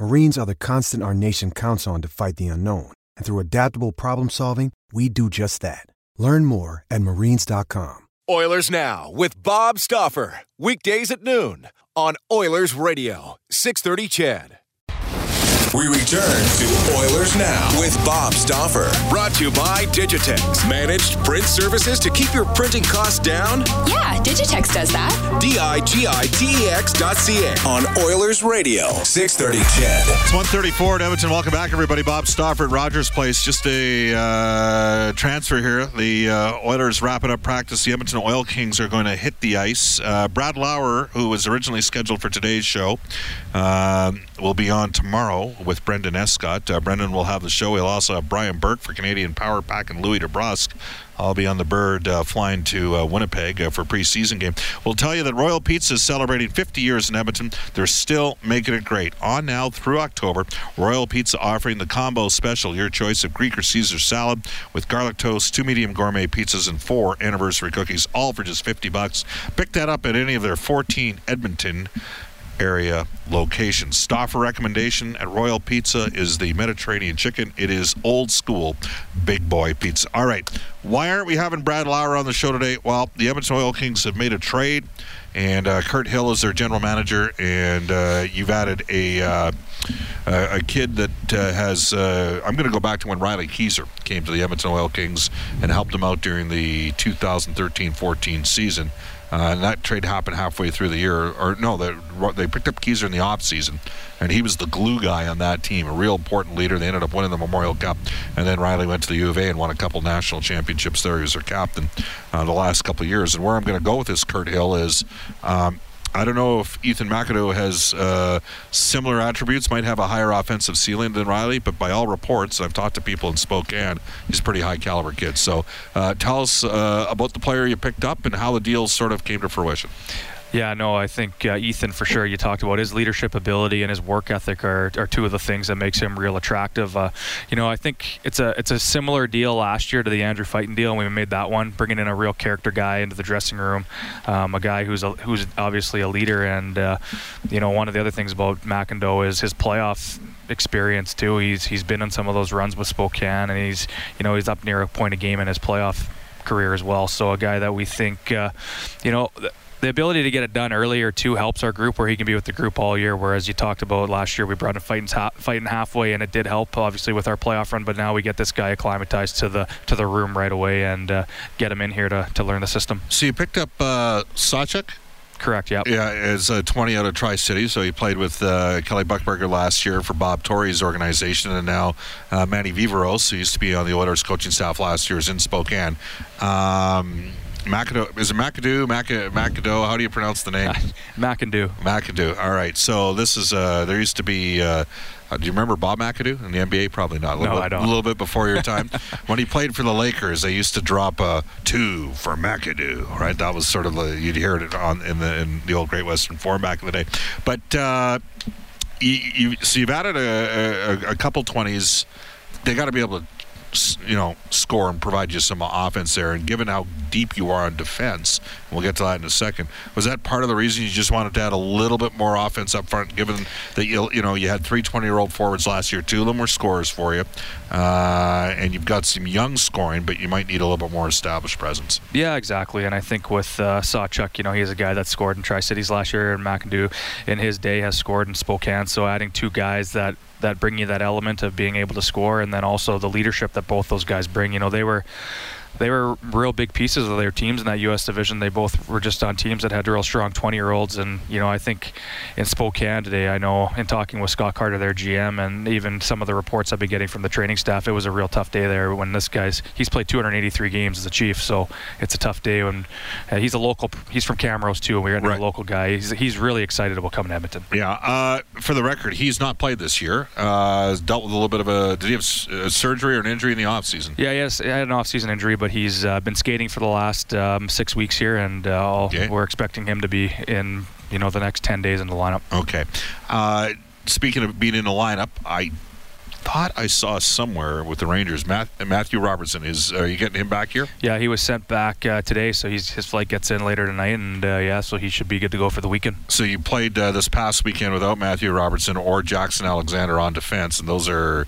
Marines are the constant our nation counts on to fight the unknown. And through adaptable problem solving, we do just that. Learn more at marines.com. Oilers Now with Bob Stauffer. Weekdays at noon on Oilers Radio, 630 CHED. We return to Oilers Now with Bob Stauffer. Brought to you by Digitex. Managed print services to keep your printing costs down? Yeah, Digitex does that. D I G I T E X dot C A. On Oilers Radio, 630 CHED. It's 134 at Edmonton. Welcome back, everybody. Bob Stauffer at Rogers Place. Just a uh, transfer here. The uh, Oilers wrapping up practice. The Edmonton Oil Kings are going to hit the ice. Uh, Brad Lauer, who was originally scheduled for today's show, uh, will be on tomorrow with Brendan Escott. Uh, Brendan will have the show. He'll also have Brian Burke for Canadian Power Pack and Louis DeBrusk. I'll be on the bird uh, flying to uh, Winnipeg uh, for preseason game. We'll tell you that Royal Pizza is celebrating 50 years in Edmonton. They're still making it great. On now through October, Royal Pizza offering the combo special, your choice of Greek or Caesar salad with garlic toast, two medium gourmet pizzas, and four anniversary cookies, all for just 50 bucks. Pick that up at any of their 14 Edmonton area location. Stauffer recommendation at Royal Pizza is the Mediterranean chicken. It is old school big boy pizza. All right. Why aren't we having Brad Lauer on the show today? Well, the Edmonton Oil Kings have made a trade, and uh, Kirt Hill is their general manager, and uh, you've added a. Uh, a kid that uh, has. Uh, I'm going to go back to when Riley Kieser came to the Edmonton Oil Kings and helped them out during the 2013-14 season. Uh, and that trade happened halfway through the year, or no, they, they picked up Kieser in the off season, and he was the glue guy on that team, a real important leader. They ended up winning the Memorial Cup, and then Riley went to the U of A and won a couple national championships there. He was their captain uh, the last couple years. And where I'm going to go with this, Kirt Hill, is um, I don't know if Ethan McAdoo has uh, similar attributes, might have a higher offensive ceiling than Riley, but by all reports, I've talked to people in Spokane, he's a pretty high caliber kid. So uh, tell us uh, about the player you picked up and how the deal sort of came to fruition. Yeah, no, I think uh, Ethan for sure. You talked about his leadership ability and his work ethic are, are two of the things that makes him real attractive. Uh, you know, I think it's a it's a similar deal last year to the Andrew Fyten deal, we made that one, bringing in a real character guy into the dressing room, um, a guy who's a, who's obviously a leader. And uh, you know, one of the other things about McIndoe is his playoff experience too. He's he's been on some of those runs with Spokane, and he's you know he's up near a point a game in his playoff career as well. So a guy that we think, uh, you know. Th- the ability to get it done earlier too helps our group where he can be with the group all year. Whereas you talked about last year, we brought in Fyten, ha- Fyten halfway, and it did help obviously with our playoff run. But now we get this guy acclimatized to the to the room right away and uh, get him in here to, to learn the system. So you picked up uh? Correct. Yep. Yeah, as a 20 out of Tri City. So he played with uh, Kelly Buchberger last year for Bob Tory's organization, and now uh, Manny Viveros, who used to be on the Oilers coaching staff last year, is in Spokane. Um, McAdoo, is it McAdoo? Mac- McAdoo? How do you pronounce the name? McIndoe. McAdoo. All right. So this is uh, there used to be. Uh, uh, do you remember Bob McAdoo in the NBA? Probably not. A little, No, bit, I don't. a little bit before your time. when he played for the Lakers, they used to drop a two for McAdoo. Right. That was sort of the you'd hear it on in the in the old Great Western Forum back in the day. But uh, you, you so you've added a, a, a couple twenties. They got to be able to you know, score and provide you some offense there. And given how deep you are on defense, we'll get to that in a second, was that part of the reason you just wanted to add a little bit more offense up front, given that you you know you had three 20-year-old forwards last year, two of them were scorers for you, uh, and you've got some young scoring, but you might need a little bit more established presence. Yeah, exactly. And I think with uh, Sawchuk, you know, he's a guy that scored in Tri Cities last year, and McIndoe in his day has scored in Spokane. So adding two guys that that bring you that element of being able to score, and then also the leadership that both those guys bring. You know, they were they were real big pieces of their teams in that U.S. division. They both were just on teams that had real strong 20-year-olds, and you know I think in Spokane today, I know in talking with Scott Carter, their GM, and even some of the reports I've been getting from the training staff, it was a real tough day there. When this guy's he's played 283 games as a Chief, so it's a tough day. When uh, he's a local, he's from Camrose too, and we're right. a local guy. He's, he's really excited about coming to Edmonton. Yeah. Uh, for the record, he's not played this year. Uh, dealt with a little bit of a. Did he have a surgery or an injury in the off season? Yeah, yes, he had an off season injury, but he's uh, been skating for the last um, six weeks here, and uh, okay. we're expecting him to be in you know the next ten days in the lineup. Okay. Uh, speaking of being in the lineup, I thought I saw somewhere with the Rangers. Matthew Robertson is. Are you getting him back here? Yeah, he was sent back uh, today, so his flight gets in later tonight, and uh, yeah, so he should be good to go for the weekend. So you played uh, this past weekend without Matthew Robertson or Jackson Alexander on defense, and those are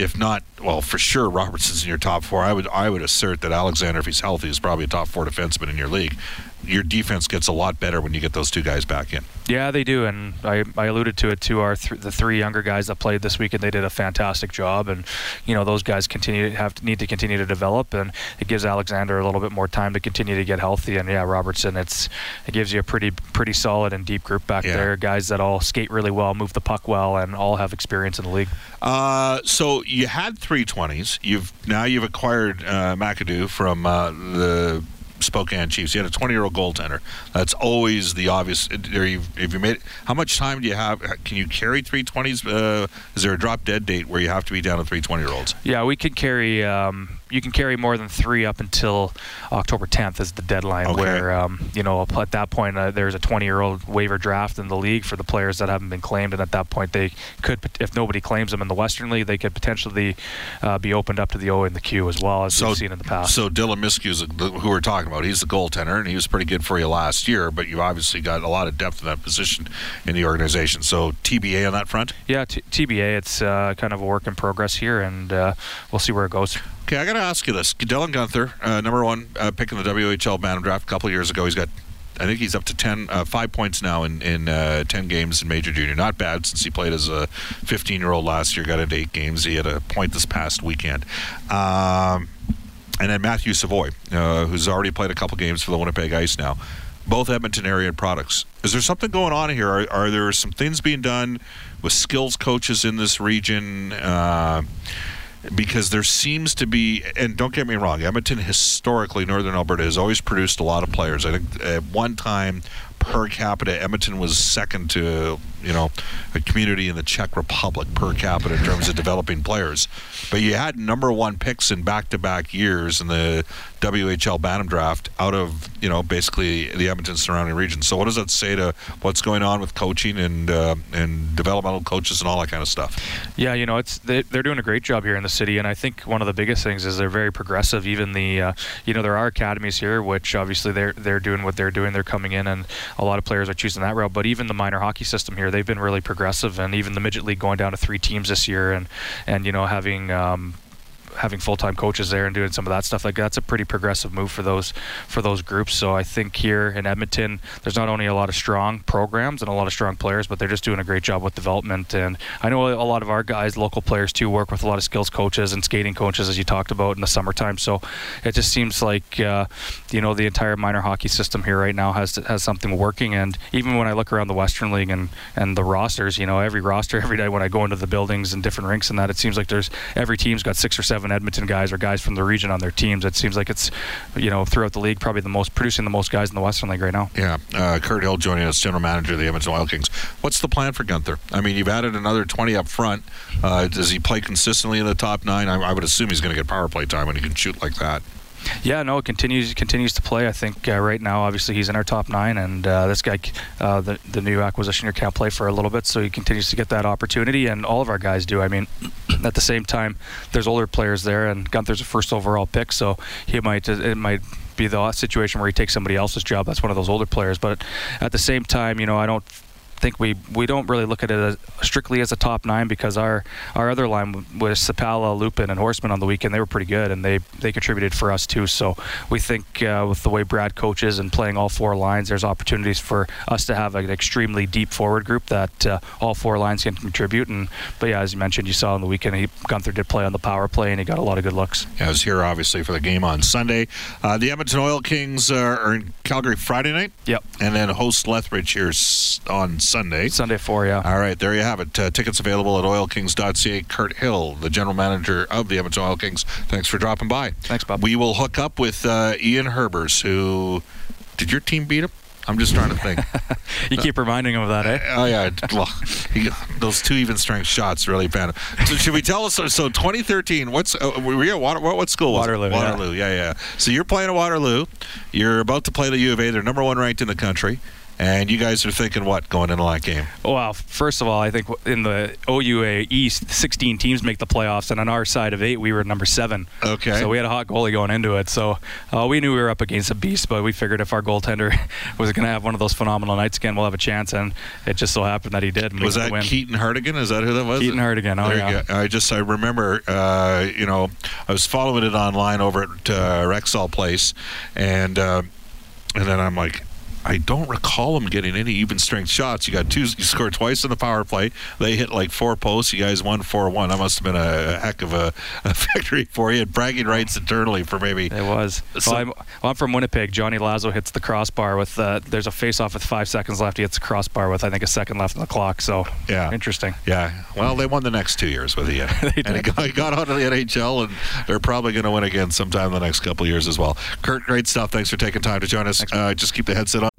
if not, well, for sure, Robertson's in your top four. I would I would assert that Alexander, if he's healthy, is probably a top four defenseman in your league your defense gets a lot better when you get those two guys back in. Yeah, they do, and I, I alluded to it to our th- the three younger guys that played this week, and They did a fantastic job, and you know those guys continue to have to, need to continue to develop, and it gives Alexander a little bit more time to continue to get healthy. And yeah, Robertson, it's it gives you a pretty pretty solid and deep group back yeah. there, guys that all skate really well, move the puck well, and all have experience in the league. Uh, so you had three twenties. You've now you've acquired uh, McAdoo from uh, the Spokane Chiefs. You had a 20 year old goaltender. That's always the obvious. If you made, how much time do you have? Can you carry 320s? Uh, is there a drop dead date where you have to be down to 320 year olds? Yeah, we can carry. Um, you can carry more than three up until October 10th is the deadline. Okay. Where um, you know at that point uh, there's a 20 year old waiver draft in the league for the players that haven't been claimed, and at that point they could, if nobody claims them in the Western League, they could potentially uh, be opened up to the O and the Q as well as so, we've seen in the past. So Dylan Myskiw, who we're talking about, he's the goaltender, and he was pretty good for you last year. But you've obviously got a lot of depth in that position in the organization. So TBA on that front. Yeah, t- TBA. It's uh, kind of a work in progress here, and uh, we'll see where it goes. Okay, I got to ask you this: Dylan Guenther, uh, number one uh, pick in the WHL Bantam draft a couple years ago. He's got I think he's up to 10, uh, five points now in, in uh, 10 games in Major Junior. Not bad since he played as a 15 year old last year, got into eight games. He had a point this past weekend. Um, and then Matthew Savoy, uh, who's already played a couple games for the Winnipeg Ice now. Both Edmonton area products. Is there something going on here? Are, are there some things being done with skills coaches in this region? Because there seems to be, and don't get me wrong, Edmonton historically, Northern Alberta has always produced a lot of players. I think at one time, per capita, Edmonton was second to you know a community in the Czech Republic per capita in terms of developing players. But you had number one picks in back-to-back years in the WHL Bantam draft out of you know basically the Edmonton surrounding region. So what does that say to what's going on with coaching and uh, and developmental coaches and all that kind of stuff? Yeah, you know it's they, are doing a great job here in the city, and I think one of the biggest things is they're very progressive. Even the uh, you know there are academies here, which obviously they're they're doing what they're doing. They're coming in, and a lot of players are choosing that route. But even the minor hockey system here They've been really progressive, and even the midget league going down to three teams this year, and and you know having um, having full-time coaches there and doing some of that stuff like that's a pretty progressive move for those for those groups. So i think here in edmonton there's not only a lot of strong programs and a lot of strong players but they're just doing a great job with development. And i know a lot of our guys local players too work with a lot of skills coaches and skating coaches as you talked about in the summertime. So it just seems like uh, you know the entire minor hockey system here right now has has something working. And even when i look around the western league and and the rosters you know every roster every day when i go into the buildings and different rinks and that it seems like there's every team's got six or seven seven Edmonton guys or guys from the region on their teams. It seems like it's, you know, throughout the league, probably the most producing the most guys in the Western League right now. Yeah, uh, Kirt Hill joining us, general manager of the Edmonton Oil Kings. What's the plan for Guenther? I mean, you've added another 20 up front. Uh, does he play consistently in the top nine? I, I would assume he's going to get power play time when he can shoot like that. Yeah, no, it continues continues to play. I think uh, right now, obviously, he's in our top nine, and uh, this guy, uh, the the new acquisition here, can't play for a little bit, so he continues to get that opportunity, and all of our guys do. I mean, at the same time, there's older players there, and Guenther's a first overall pick, so he might it might be the situation where he takes somebody else's job. That's one of those older players, but at the same time, you know, I don't think we we don't really look at it as strictly as a top nine because our our other line was Sapala, Luypen, and Horseman on the weekend. They were pretty good and they they contributed for us too. So we think uh, with the way Brad coaches and playing all four lines, there's opportunities for us to have an extremely deep forward group that uh, all four lines can contribute. And but yeah, as you mentioned, you saw on the weekend, he Guenther did play on the power play and he got a lot of good looks. Yeah, I was here obviously for the game on Sunday. Uh, the Edmonton Oil Kings are in Calgary Friday night. Yep. And then host Lethbridge here on Sunday. Sunday four, yeah. All right, there you have it. Uh, tickets available at oilkings.ca. Kirt Hill, the general manager of the Edmonton Oil Kings. Thanks for dropping by. Thanks, Bob. We will hook up with uh, Ian Herbers, who did your team beat him? I'm just trying to think. you keep reminding him of that, eh? Oh yeah, well, he, those two even strength shots really bad. So should we tell us? So, so 2013. What's uh, were we at Water, what, what school? Was Waterloo, yeah. Waterloo. Yeah. yeah, So you're playing at Waterloo. You're about to play the U of A. They're number one ranked in the country. And you guys are thinking what going into that game? Well, first of all, I think in the OUA East, 16 teams make the playoffs, and on our side of eight, we were number seven. Okay. So we had a hot goalie going into it. So uh, we knew we were up against a beast, but we figured if our goaltender was going to have one of those phenomenal nights again, we'll have a chance. And it just so happened that he did. and we Was that win. Keaton Hardigan? Is that who that was? Keaton Hardigan, oh, There yeah. I just I remember, uh, you know, I was following it online over at uh, Rexall Place, and uh, and then I'm like. I don't recall him getting any even strength shots. You got two. You scored twice in the power play. They hit like four posts. You guys won four one. That must have been a, heck of a, a victory for you. And bragging rights internally for maybe. It was. So- well, I'm, well, I'm from Winnipeg. Johnny Lazo hits the crossbar with. Uh, there's a face-off with five seconds left. He hits the crossbar with I think a second left on the clock. So Yeah. interesting. Yeah. Well, they won the next two years with Ian. They and he got, he got out of the NHL, and they're probably going to win again sometime in the next couple of years as well. Kirt, great stuff. Thanks for taking time to join us. Uh, just keep the headset on.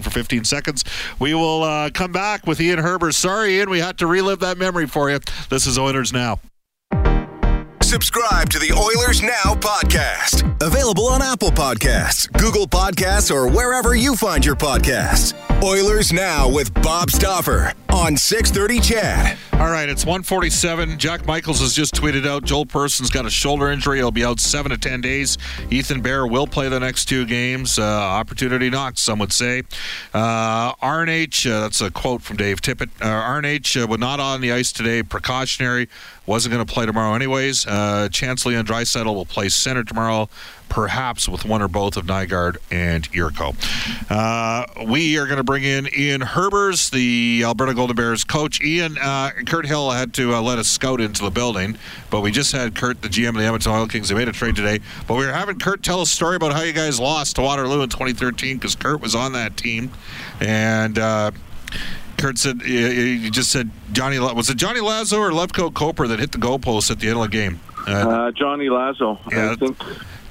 For 15 seconds. We will uh, come back with Ian Herbers. Sorry, Ian, we had to relive that memory for you. This is Oilers Now. Subscribe to the Oilers Now podcast. Available on Apple Podcasts, Google Podcasts, or wherever you find your podcasts. Oilers Now with Bob Stauffer on 630 CHED. All right, it's 147. Jack Michaels has just tweeted out Joel Persson's got a shoulder injury. He'll be out seven to 10 days. Ethan Bear will play the next two games. Uh, opportunity knocks, some would say. Uh, RNH, uh, that's a quote from Dave Tippett. Uh, RNH uh, was not on the ice today, precautionary. Wasn't going to play tomorrow, anyways. Uh, and Draisaitl will play center tomorrow, perhaps with one or both of Nygard and Jurco. Uh, we are going to bring in Ian Herbers, the Alberta Golden Bears coach. Ian, uh, Kirt Hill had to uh, let us scout into the building, but we just had Kirt, the GM of the Edmonton Oil Kings. They made a trade today, but we were having Kirt tell a story about how you guys lost to Waterloo in 2013 because Kirt was on that team, and. Uh, Kirt said you- just said Johnny was it Johnny Lazo or Levko Koper that hit the goalpost at the end of the game? Uh, Uh, Johnny Lazo, Yeah. I think.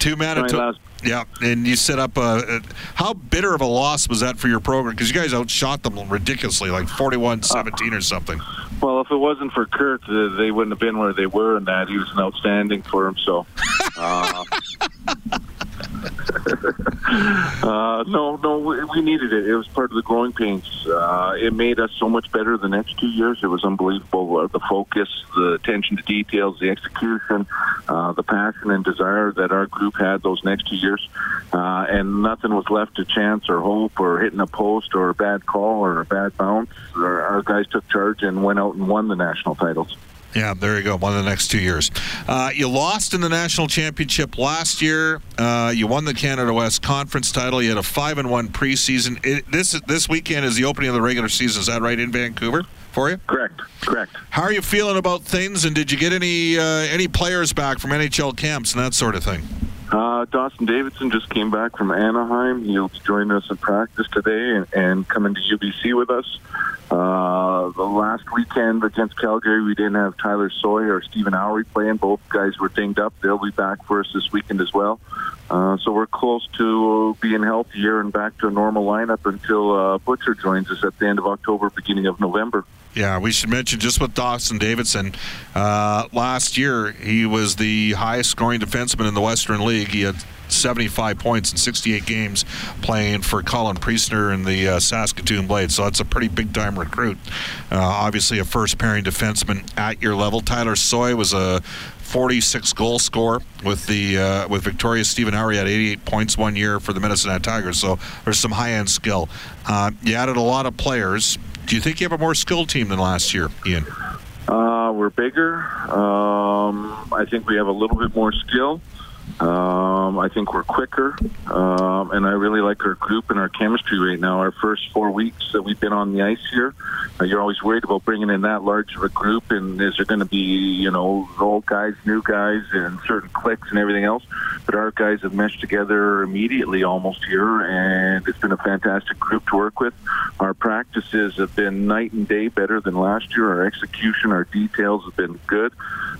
Two Johnny Manitoba. Yeah, and you set up. a. how bitter of a loss was that for your program? Because you guys outshot them ridiculously, like 41-17 or something. Well, if it wasn't for Kirt, uh, they wouldn't have been where they were, and that he was an outstanding for him. So, uh, uh, no, no, we, we needed it. It was part of the growing pains. Uh, it made us so much better the next two years. It was unbelievable. Uh, the focus, the attention to details, the execution, uh, the passion and desire that our group had those next two years, uh, and nothing was left to chance or hope or hitting a post or a bad call or a bad bounce. Our, our guys took charge and went out and won the national titles. Yeah, there you go. One of the next two years. Uh, you lost in the national championship last year. Uh, you won the Canada West Conference title. You had a five and one preseason. It, this this weekend is the opening of the regular season. Is that right in Vancouver for you? Correct. Correct. How are you feeling about things? And did you get any uh, any players back from NHL camps and that sort of thing? Uh, Dawson Davidson just came back from Anaheim. He'll be joining us in practice today and, and coming to UBC with us. Uh, the last weekend against Calgary, we didn't have Tyler Soy or Stephen Owre playing. Both guys were dinged up. They'll be back for us this weekend as well. Uh, so we're close to being healthier and back to a normal lineup until uh, Butcher joins us at the end of October, beginning of November. Yeah, we should mention just with Dawson Davidson. Uh, last year, he was the highest scoring defenseman in the Western League. He had 75 points in 68 games playing for Colin Priestner in the uh, Saskatoon Blades. So that's a pretty big time recruit. Uh, obviously, a first pairing defenseman at your level. Tyler Soy was a 46 goal scorer with the uh, with Victoria. Stephen Owre had 88 points one year for the Medicine Hat Tigers. So there's some high end skill. Uh, you added a lot of players. Do you think you have a more skilled team than last year, Ian? Uh, we're bigger. Um, I think we have a little bit more skill. Um, I think we're quicker, um, and I really like our group and our chemistry right now. Our first four weeks that we've been on the ice here, uh, you're always worried about bringing in that large of a group, and is there going to be, you know, old guys, new guys, and certain clicks and everything else? But our guys have meshed together immediately almost here, and it's been a fantastic group to work with. Our practices have been night and day better than last year. Our execution, our details have been good.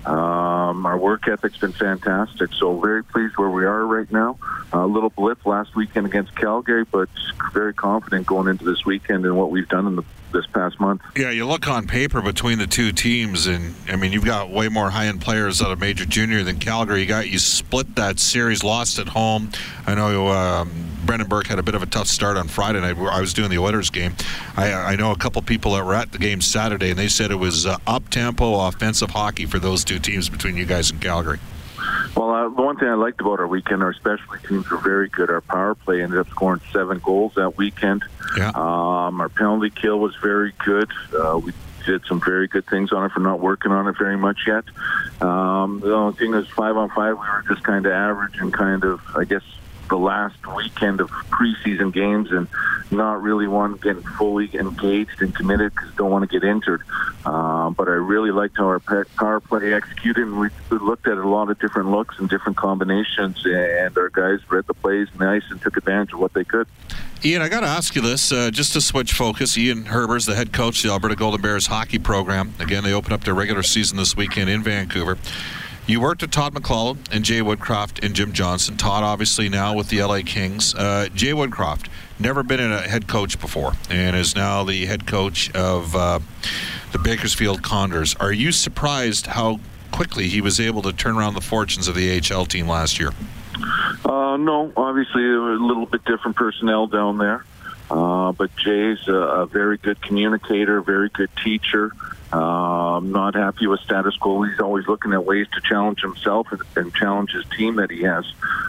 Um, our work ethic's been fantastic. So very pleased where we are right now. A little blip last weekend against Calgary, but very confident going into this weekend and what we've done in the, this past month. Yeah, you look on paper between the two teams, and I mean, you've got way more high-end players out of Major Junior than Calgary. You got you split that series, lost at home. I know um, Brendan Burke had a bit of a tough start on Friday night. I was doing the Oilers game. I, I know a couple people that were at the game Saturday, and they said it was uh, up-tempo offensive hockey for those two teams between you guys and Calgary. Well, uh, the one thing I liked about our weekend, our specialty teams were very good. Our power play ended up scoring seven goals that weekend. Yeah. Um, our penalty kill was very good. Uh, we did some very good things on it for not working on it very much yet. Um, the only thing is five on five, we were just kind of average and kind of, I guess, the last weekend of preseason games and not really one getting fully engaged and committed because don't want to get injured. Um, but I really liked how our power play executed, and we looked at a lot of different looks and different combinations, and our guys read the plays nice and took advantage of what they could. Ian, I got to ask you this, uh, just to switch focus. Ian Herbers, the head coach of the Alberta Golden Bears hockey program. Again, they open up their regular season this weekend in Vancouver. You worked with Todd McLellan and Jay Woodcroft and Jim Johnson. Todd, obviously, now with the LA Kings. Uh, Jay Woodcroft, never been a head coach before, and is now the head coach of uh, the Bakersfield Condors. Are you surprised how quickly he was able to turn around the fortunes of the AHL team last year? Uh, no, obviously a little bit different personnel down there. Uh, but Jay's a, a very good communicator, very good teacher. Um, not happy with status quo. He's always looking at ways to challenge himself and, and challenge his team that he has.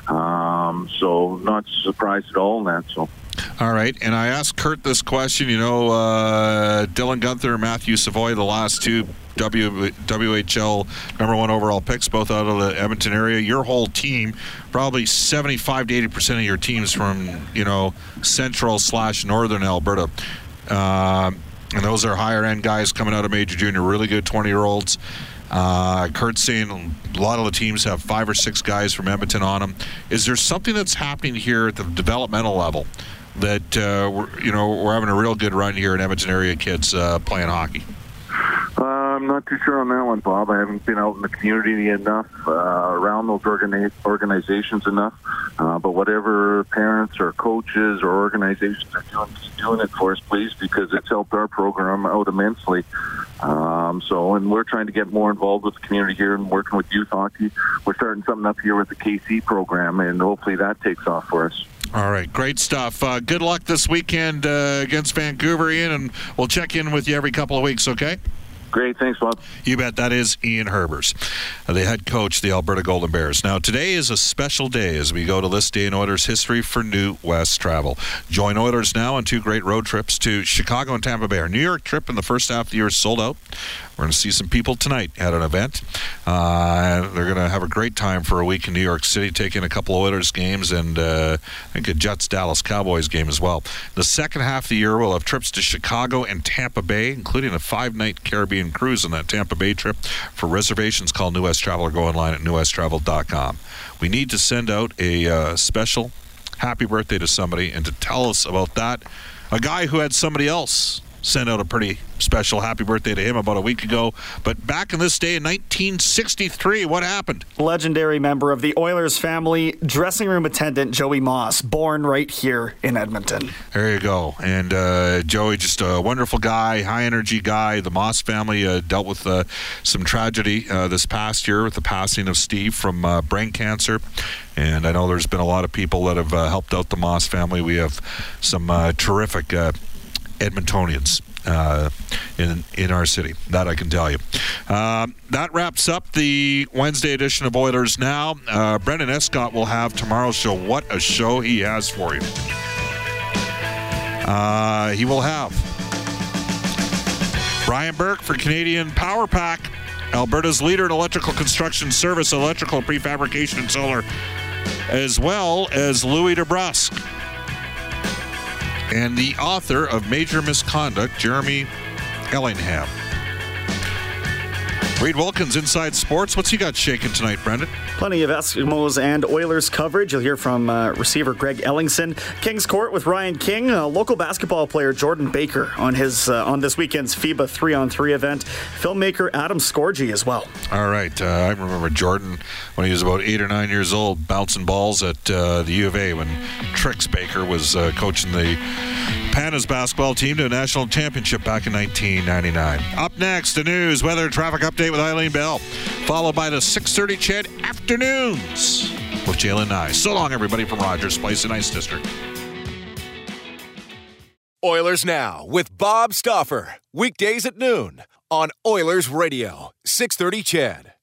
Um, so not surprised at all in that. So. All right, and I asked Kirt this question. You know, uh, Dylan Guenther and Matthew Savoy, the last two w, WHL number one overall picks, both out of the Edmonton area. Your whole team, probably 75 to 80 percent of your teams from you know central slash northern Alberta. Um, and those are higher end guys coming out of major junior, really good 20 year olds. Uh, Kirt's saying a lot of the teams have five or six guys from Edmonton on them. Is there something that's happening here at the developmental level that uh, we're, you know we're having a real good run here in Edmonton area kids uh, playing hockey? Uh, I'm not too sure on that one, Bob. I haven't been out in the community enough, uh, around those organi- organizations enough. Uh, but whatever parents or coaches or organizations are doing, keep doing it for us, please, because it's helped our program out immensely. Um, so, and we're trying to get more involved with the community here and working with youth hockey. We're starting something up here with the KC program, and hopefully that takes off for us. All right, great stuff. Uh, good luck this weekend uh, against Vancouver, Ian, and we'll check in with you every couple of weeks, okay? Great, thanks, Bob. You bet. That is Ian Herbers, uh, the head coach the Alberta Golden Bears. Now, today is a special day as we go to this day in Oilers history for New West Travel. Join Oilers now on two great road trips to Chicago and Tampa Bay. Our New York trip in the first half of the year is sold out. We're going to see some people tonight at an event. Uh, they're going to have a great time for a week in New York City, taking a couple of Oilers games and uh, I think a Jets Dallas Cowboys game as well. The second half of the year, we'll have trips to Chicago and Tampa Bay, including a five night Caribbean cruise on that Tampa Bay trip. For reservations, call New West Travel or go online at newwesttravel.com. We need to send out a uh, special happy birthday to somebody and to tell us about that. A guy who had somebody else sent out a pretty special happy birthday to him about a week ago. But back in this day in 1963, what happened? Legendary member of the Oilers family, dressing room attendant Joey Moss, born right here in Edmonton. There you go. And uh, Joey, just a wonderful guy, high energy guy. The Moss family uh, dealt with uh, some tragedy uh, this past year with the passing of Steve from uh, brain cancer. And I know there's been a lot of people that have uh, helped out the Moss family. We have some terrific Edmontonians. Uh, in in our city. That I can tell you. Uh, that wraps up the Wednesday edition of Oilers Now. Uh, Brendan Escott will have tomorrow's show. What a show he has for you! Uh, he will have Brian Burke for Canadian Power Pack, Alberta's leader in electrical construction service, electrical prefabrication, and solar, as well as Louis DeBrusk and the author of Major Misconduct, Jeremy Allingham. Reid Wilkins, Inside Sports. What's he got shaking tonight, Brendan? Plenty of Eskimos and Oilers coverage. You'll hear from uh, receiver Greg Ellingson. Kings Court with Ryan King, a local basketball player Jordan Baker on his uh, on this weekend's FIBA three on three event. Filmmaker Adam Scorgie as well. All right, uh, I remember Jordan when he was about eight or nine years old, bouncing balls at uh, the U of A when Trix Baker was uh, coaching the Pandas basketball team to a national championship back in 1999. Up next, the news, weather, traffic update with Eileen Bell, followed by the 6:30 CHED afternoons with Jalen Nye. So long, everybody from Rogers Place and Ice District. Oilers Now with Bob Stauffer. Weekdays at noon on Oilers Radio, 630 CHED.